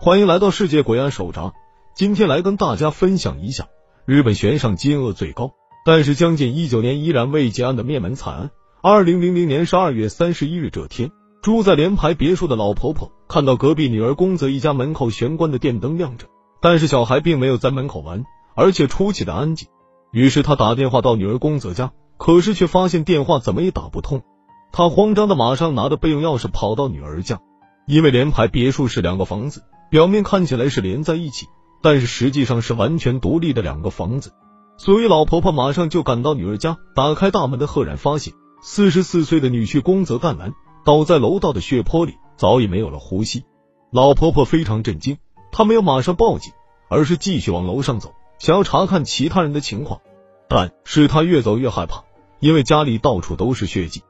欢迎来到世界鬼案手札。今天来跟大家分享一下日本悬赏金额最高，但是将近一九年依然未结案的灭门惨案。二零零零年十二月三十一日这天，住在联排别墅的老婆婆看到隔壁女儿宫泽一家门口玄关的电灯亮着，但是小孩并没有在门口玩，而且出奇的安静。于是她打电话到女儿宫泽家，可是却发现电话怎么也打不通。她慌张的马上拿着备用钥匙跑到女儿家。因为联排别墅是两个房子，表面看起来是连在一起，但是实际上是完全独立的两个房子，所以老婆婆马上就赶到女儿家，打开大门的赫然发现四十四岁的女婿宫泽干男倒在楼道的血泊里，早已没有了呼吸。老婆婆非常震惊，她没有马上报警，而是继续往楼上走，想要查看其他人的情况，但是她越走越害怕，因为家里到处都是血迹。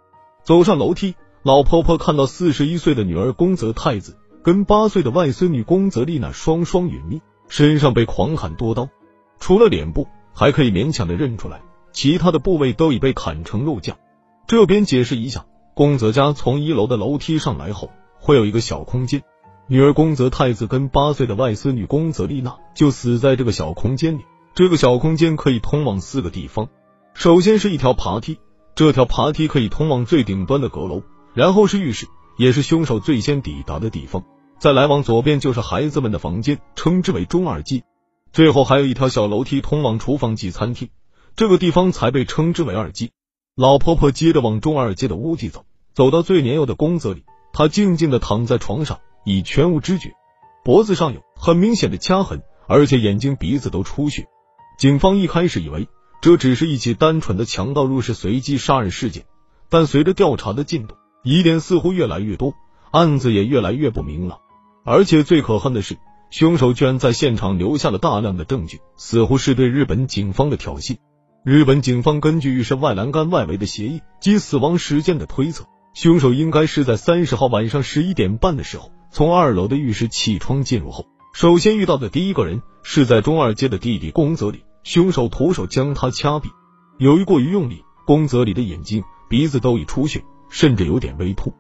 走上楼梯。老婆婆看到四十一岁的女儿宫泽太子跟八岁的外孙女宫泽丽娜双双殒命，身上被狂砍多刀，除了脸部还可以勉强的认出来，其他的部位都已被砍成肉酱。这边解释一下，宫泽家从一楼的楼梯上来后，会有一个小空间，女儿宫泽太子跟八岁的外孙女宫泽丽娜就死在这个小空间里。这个小空间可以通往四个地方，首先是一条爬梯，这条爬梯可以通往最顶端的阁楼。然后是浴室，也是凶手最先抵达的地方。再来往左边就是孩子们的房间，称之为中二阶。最后还有一条小楼梯通往厨房及餐厅，这个地方才被称之为二阶。老婆婆接着往中二阶的屋底走，走到最年幼的宫泽里，她静静的躺在床上，已全无知觉，脖子上有很明显的掐痕，而且眼睛鼻子都出血。警方一开始以为这只是一起单纯的强盗入室随机杀人事件，但随着调查的进度。疑点似乎越来越多，案子也越来越不明朗。而且最可恨的是，凶手居然在现场留下了大量的证据，似乎是对日本警方的挑衅。日本警方根据浴室外栏杆外围的协议及死亡时间的推测，凶手应该是在三十号晚上十一点半的时候，从二楼的浴室气窗进入后，首先遇到的第一个人是在中二街的弟弟宫泽里。凶手徒手将他掐毙，由于过于用力，宫泽里的眼睛、鼻子都已出血。甚至有点微痛。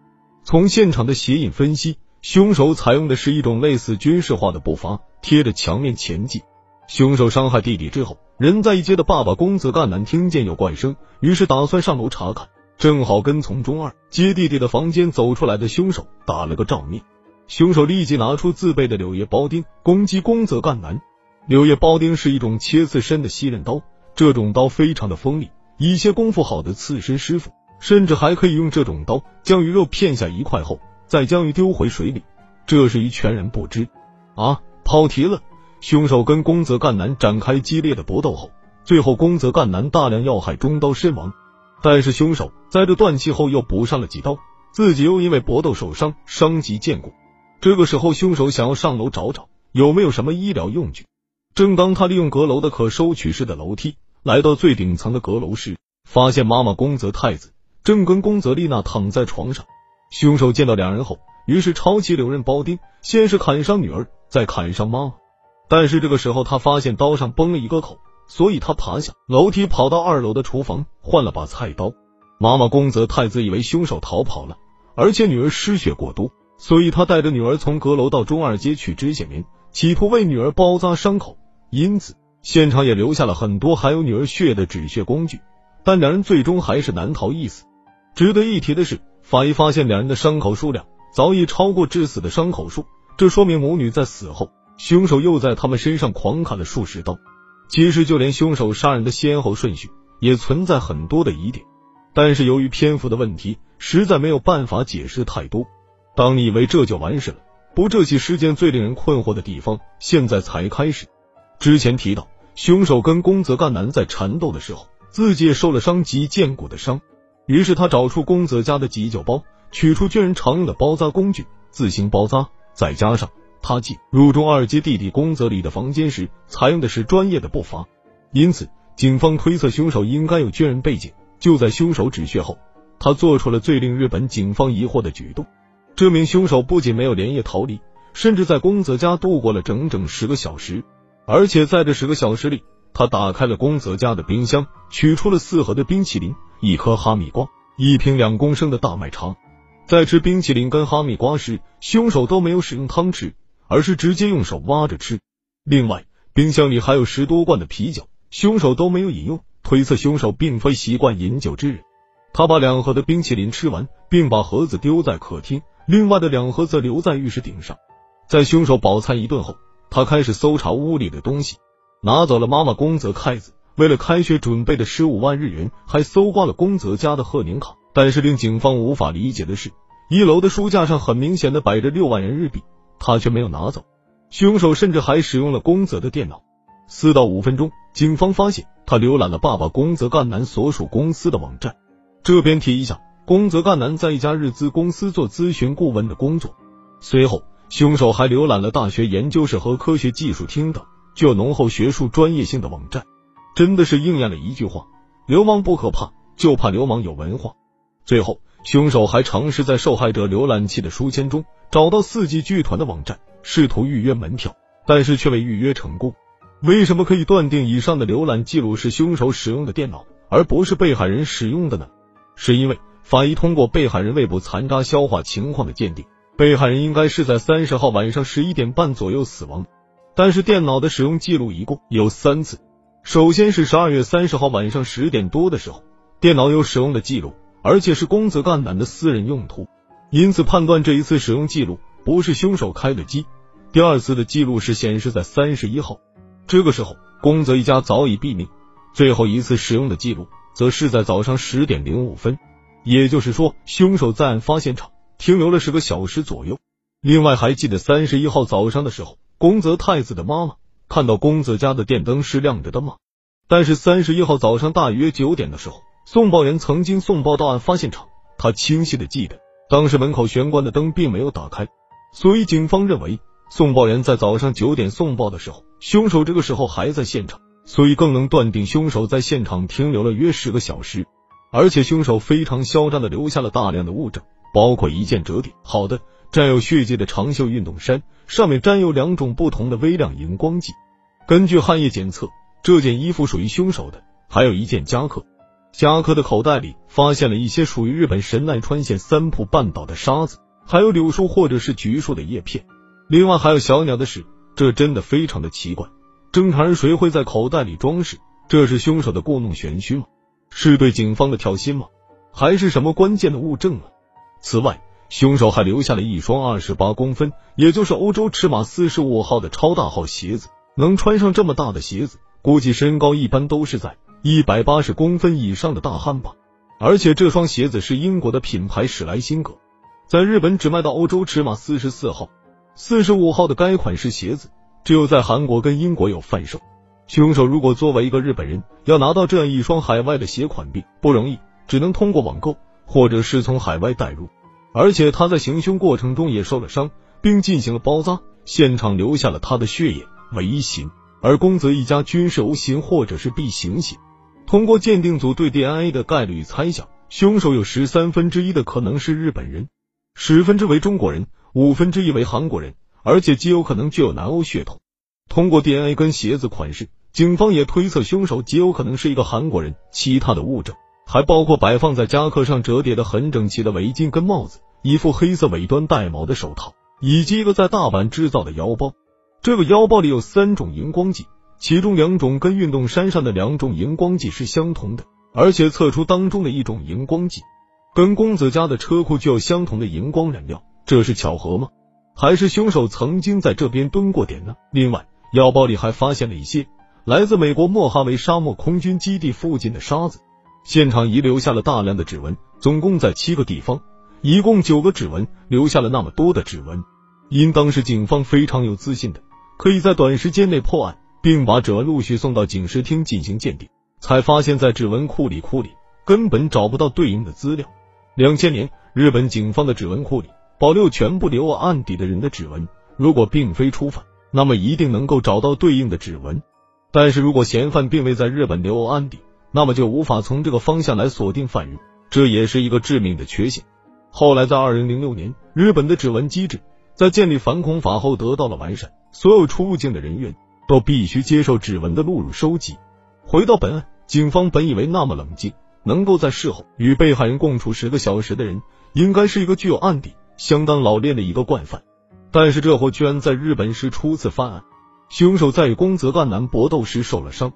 从现场的鞋印分析，凶手采用的是一种类似军事化的步伐，贴着墙面前进。凶手伤害弟弟之后，人在一街的爸爸公子干男听见有怪声，于是打算上楼查看，正好跟从中二接弟弟的房间走出来的凶手打了个照面。凶手立即拿出自备的柳叶包丁攻击公子干男。柳叶包丁是一种切刺身的细刃刀，这种刀非常的锋利，一些功夫好的刺身师傅。甚至还可以用这种刀将鱼肉片下一块后，再将鱼丢回水里。这是鱼全然不知。啊，跑题了。凶手跟宫泽干男展开激烈的搏斗后，最后宫泽干男大量要害中刀身亡。但是凶手在这断气后又补上了几刀，自己又因为搏斗受伤，伤及剑骨。这个时候，凶手想要上楼找找有没有什么医疗用具。正当他利用阁楼的可收取式的楼梯来到最顶层的阁楼时，发现妈妈宫泽太子。正跟宫泽丽娜躺在床上，凶手见到两人后，于是抄起柳刃包丁，先是砍伤女儿，再砍伤妈妈。但是这个时候，他发现刀上崩了一个口，所以他爬下楼梯，跑到二楼的厨房换了把菜刀。妈妈宫泽太子以为凶手逃跑了，而且女儿失血过多，所以他带着女儿从阁楼到中二街取止血棉，企图为女儿包扎伤口。因此，现场也留下了很多含有女儿血的止血工具。但两人最终还是难逃一死。值得一提的是，法医发现两人的伤口数量早已超过致死的伤口数，这说明母女在死后，凶手又在他们身上狂砍了数十刀。其实，就连凶手杀人的先后顺序也存在很多的疑点，但是由于篇幅的问题，实在没有办法解释太多。当你以为这就完事了，不，这起事件最令人困惑的地方现在才开始。之前提到，凶手跟宫泽干男在缠斗的时候，自己也受了伤及剑骨的伤。于是他找出宫泽家的急救包，取出军人常用的包扎工具，自行包扎。再加上他进入中二阶弟弟宫泽里的房间时，采用的是专业的步伐，因此警方推测凶手应该有军人背景。就在凶手止血后，他做出了最令日本警方疑惑的举动。这名凶手不仅没有连夜逃离，甚至在宫泽家度过了整整十个小时，而且在这十个小时里，他打开了宫泽家的冰箱，取出了四盒的冰淇淋。一颗哈密瓜，一瓶两公升的大麦茶。在吃冰淇淋跟哈密瓜时，凶手都没有使用汤匙，而是直接用手挖着吃。另外，冰箱里还有十多罐的啤酒，凶手都没有饮用，推测凶手并非习惯饮酒之人。他把两盒的冰淇淋吃完，并把盒子丢在客厅，另外的两盒则留在浴室顶上。在凶手饱餐一顿后，他开始搜查屋里的东西，拿走了妈妈宫泽开子为了开学准备的十五万日元，还搜刮了宫泽家的贺年卡。但是令警方无法理解的是，一楼的书架上很明显的摆着六万元日币，他却没有拿走。凶手甚至还使用了宫泽的电脑。四到五分钟，警方发现他浏览了爸爸宫泽干男所属公司的网站。这边提一下，宫泽干男在一家日资公司做咨询顾问的工作。随后，凶手还浏览了大学研究室和科学技术厅等具有浓厚学术专业性的网站。真的是应验了一句话：流氓不可怕，就怕流氓有文化。最后，凶手还尝试在受害者浏览器的书签中找到四季剧团的网站，试图预约门票，但是却未预约成功。为什么可以断定以上的浏览记录是凶手使用的电脑，而不是被害人使用的呢？是因为法医通过被害人胃部残渣消化情况的鉴定，被害人应该是在三十号晚上十一点半左右死亡。但是电脑的使用记录一共有三次，首先是十二月三十号晚上十点多的时候，电脑有使用的记录，而且是宫泽干男的私人用途，因此判断这一次使用记录不是凶手开的机。第二次的记录是显示在三十一号，这个时候宫泽一家早已毙命。最后一次使用的记录。则是在早上十点零五分，也就是说，凶手在案发现场停留了十个小时左右。另外，还记得三十一号早上的时候，宫泽太子的妈妈看到宫泽家的电灯是亮着的吗？但是三十一号早上大约九点的时候，送报员曾经送报到案发现场，他清晰的记得当时门口玄关的灯并没有打开，所以警方认为送报员在早上九点送报的时候，凶手这个时候还在现场。所以更能断定凶手在现场停留了约十个小时，而且凶手非常嚣张的留下了大量的物证，包括一件折叠好的沾有血迹的长袖运动衫，上面沾有两种不同的微量荧光剂。根据汗液检测，这件衣服属于凶手的。还有一件夹克，夹克的口袋里发现了一些属于日本神奈川县三浦半岛的沙子，还有柳树或者是橘树的叶片。另外还有小鸟的屎，这真的非常的奇怪。正常人谁会在口袋里装饰？这是凶手的故弄玄虚吗？是对警方的挑衅吗？还是什么关键的物证啊？此外，凶手还留下了一双二十八公分，也就是欧洲尺码四十五号的超大号鞋子。能穿上这么大的鞋子，估计身高一般都是在一百八十公分以上的大汉吧。而且这双鞋子是英国的品牌史莱辛格，在日本只卖到欧洲尺码四十四号、四十五号的该款式鞋子。只有在韩国跟英国有贩售。凶手如果作为一个日本人，要拿到这样一双海外的鞋款并不容易，只能通过网购或者是从海外带入。而且他在行凶过程中也受了伤，并进行了包扎，现场留下了他的血液为型。而宫泽一家均是 O 型或者是 B 型血。通过鉴定组对 DNA 的概率猜想，凶手有十三分之一的可能是日本人，十分之为中国人，五分之一为韩国人。而且极有可能具有南欧血统。通过 DNA 跟鞋子款式，警方也推测凶手极有可能是一个韩国人。其他的物证还包括摆放在夹克上折叠的很整齐的围巾跟帽子，一副黑色尾端带毛的手套，以及一个在大阪制造的腰包。这个腰包里有三种荧光剂，其中两种跟运动衫上的两种荧光剂是相同的，而且测出当中的一种荧光剂跟公子家的车库具有相同的荧光染料，这是巧合吗？还是凶手曾经在这边蹲过点呢？另外，腰包里还发现了一些来自美国莫哈维沙漠空军基地附近的沙子，现场遗留下了大量的指纹，总共在七个地方，一共九个指纹，留下了那么多的指纹。因当时警方非常有自信的，可以在短时间内破案，并把指纹陆续送到警视厅进行鉴定，才发现，在指纹库里库里根本找不到对应的资料。两千年，日本警方的指纹库里。保留全部留案底的人的指纹，如果并非初犯，那么一定能够找到对应的指纹。但是如果嫌犯并未在日本留案底，那么就无法从这个方向来锁定犯人，这也是一个致命的缺陷。后来在二零零六年，日本的指纹机制在建立反恐法后得到了完善，所有出入境的人员都必须接受指纹的录入收集。回到本案，警方本以为那么冷静，能够在事后与被害人共处十个小时的人，应该是一个具有案底。相当老练的一个惯犯，但是这货居然在日本时初次犯案。凶手在与宫泽干男搏斗时受了伤，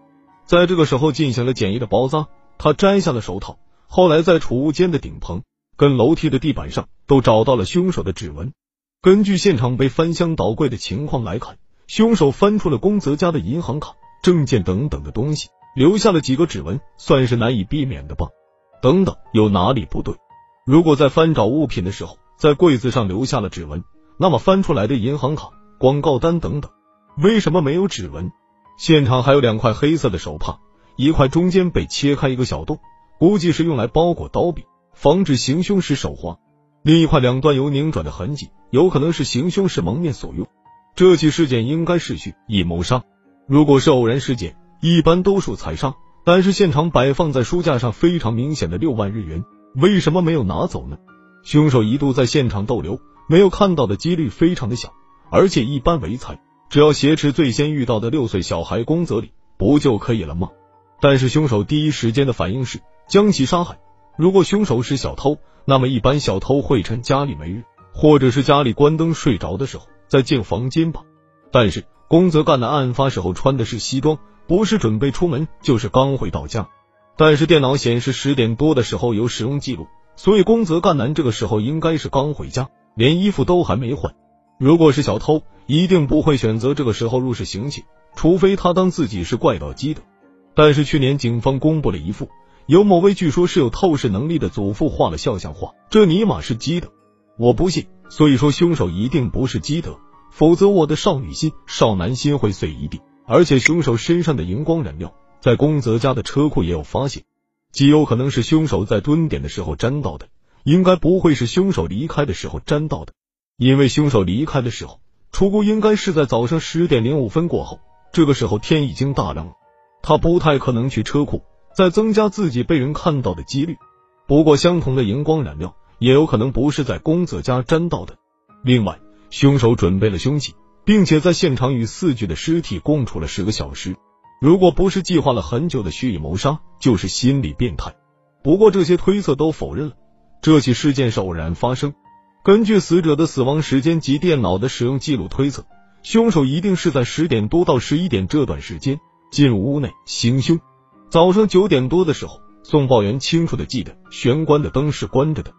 在这个时候进行了简易的包扎。他摘下了手套，后来在储物间的顶棚跟楼梯的地板上都找到了凶手的指纹。根据现场被翻箱倒柜的情况来看，凶手翻出了宫泽家的银行卡、证件等等的东西，留下了几个指纹，算是难以避免的吧。等等，有哪里不对？如果在翻找物品的时候，在柜子上留下了指纹，那么翻出来的银行卡、广告单等等，为什么没有指纹？现场还有两块黑色的手帕，一块中间被切开一个小洞，估计是用来包裹刀柄，防止行凶时手滑。另一块两端有拧转的痕迹，有可能是行凶时蒙面所用。这起事件应该是蓄意谋杀。如果是偶然事件，一般都属财杀。但是现场摆放在书架上非常明显的六万日元，为什么没有拿走呢？凶手一度在现场逗留，没有看到的几率非常的小。而且一般为财，只要挟持最先遇到的六岁小孩宫泽里，不就可以了吗？但是凶手第一时间的反应是将其杀害。如果凶手是小偷，那么一般小偷会趁家里没人，或者是家里关灯睡着的时候再进房间吧。但是宫泽干的案发时候穿的是西装，不是准备出门，就是刚回到家。但是电脑显示十点多的时候有使用记录，所以宫泽干男这个时候应该是刚回家，连衣服都还没换。如果是小偷，一定不会选择这个时候入室行窃，除非他当自己是怪盗基德。但是去年警方公布了一副。有某位据说是有透视能力的祖父画了肖像画，这尼玛是基德，我不信。所以说凶手一定不是基德，否则我的少女心、少男心会碎一地。而且凶手身上的荧光染料，在宫泽家的车库也有发现，极有可能是凶手在蹲点的时候沾到的，应该不会是凶手离开的时候沾到的，因为凶手离开的时候出库应该是在早上十点零五分过后，这个时候天已经大亮了，他不太可能去车库。再增加自己被人看到的几率。不过，相同的荧光染料也有可能不是在宫泽家沾到的。另外，凶手准备了凶器，并且在现场与四具的尸体共处了十个小时。如果不是计划了很久的蓄意谋杀，就是心理变态。不过，这些推测都否认了这起事件是偶然发生。根据死者的死亡时间及电脑的使用记录推测，凶手一定是在十点多到十一点这段时间进入屋内行凶。早上九点多的时候，送报员清楚的记得玄关的灯是关着的，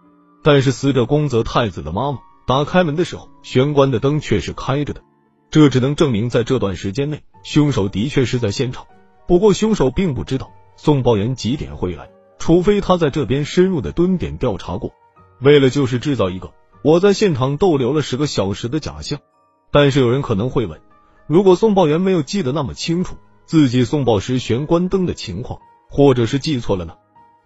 但是死者宫泽太子的妈妈打开门的时候，玄关的灯却是开着的。这只能证明在这段时间内，凶手的确是在现场。不过凶手并不知道送报员几点会来，除非他在这边深入的蹲点调查过。为了就是制造一个我在现场逗留了十个小时的假象。但是有人可能会问，如果送报员没有记得那么清楚？自己送报时玄关灯的情况，或者是记错了呢？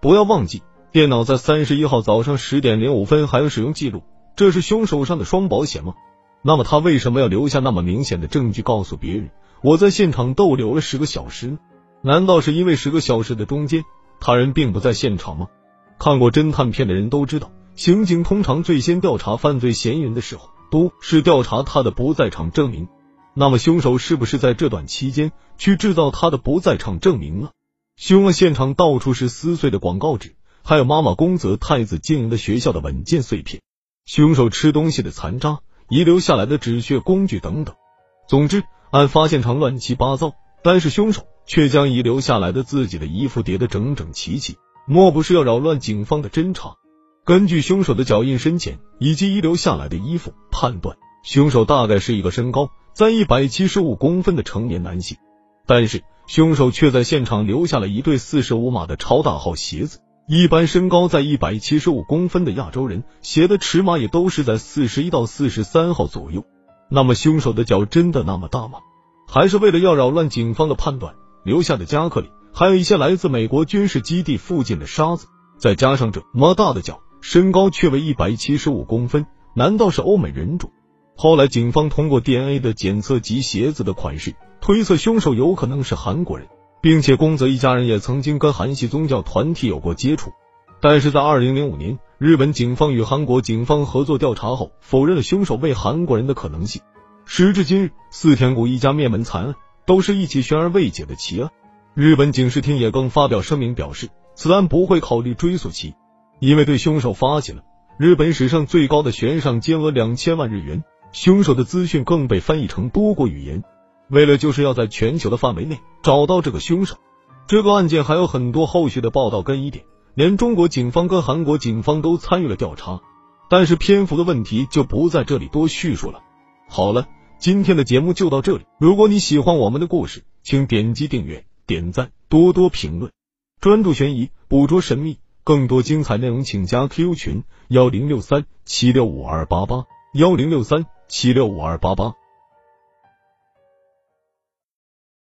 不要忘记，电脑在三十一号早上十点零五分还有使用记录，这是凶手上的双保险吗？那么他为什么要留下那么明显的证据，告诉别人我在现场逗留了十个小时呢？难道是因为十个小时的中间他人并不在现场吗？看过侦探片的人都知道，刑警通常最先调查犯罪嫌疑人的时候，都是调查他的不在场证明。那么凶手是不是在这段期间去制造他的不在场证明了？凶案现场到处是撕碎的广告纸，还有妈妈宫泽太子经营的学校的文件碎片，凶手吃东西的残渣，遗留下来的止血工具等等。总之，案发现场乱七八糟，但是凶手却将遗留下来的自己的衣服叠得整整齐齐，莫不是要扰乱警方的侦查？根据凶手的脚印深浅以及遗留下来的衣服判断，凶手大概是一个身高。在一百七十五公分的成年男性，但是凶手却在现场留下了一对四十五码的超大号鞋子。一般身高在一百七十五公分的亚洲人，鞋的尺码也都是在四十一到四十三号左右。那么凶手的脚真的那么大吗？还是为了要扰乱警方的判断，留下的夹克里还有一些来自美国军事基地附近的沙子？再加上这么大的脚，身高却为一百七十五公分，难道是欧美人种？后来，警方通过 DNA 的检测及鞋子的款式，推测凶手有可能是韩国人，并且宫泽一家人也曾经跟韩系宗教团体有过接触。但是在二零零五年，日本警方与韩国警方合作调查后，否认了凶手为韩国人的可能性。时至今日，四田谷一家灭门惨案都是一起悬而未解的奇案。日本警视厅也更发表声明表示，此案不会考虑追诉其，因为对凶手发起了日本史上最高的悬赏金额两千万日元。凶手的资讯更被翻译成多国语言，为了就是要在全球的范围内找到这个凶手。这个案件还有很多后续的报道跟疑点，连中国警方跟韩国警方都参与了调查。但是篇幅的问题就不在这里多叙述了。好了，今天的节目就到这里。如果你喜欢我们的故事，请点击订阅、点赞、多多评论，专注悬疑，捕捉神秘。更多精彩内容，请加 Q 群：幺零六三七六五二八八，幺零六三七六五二八八。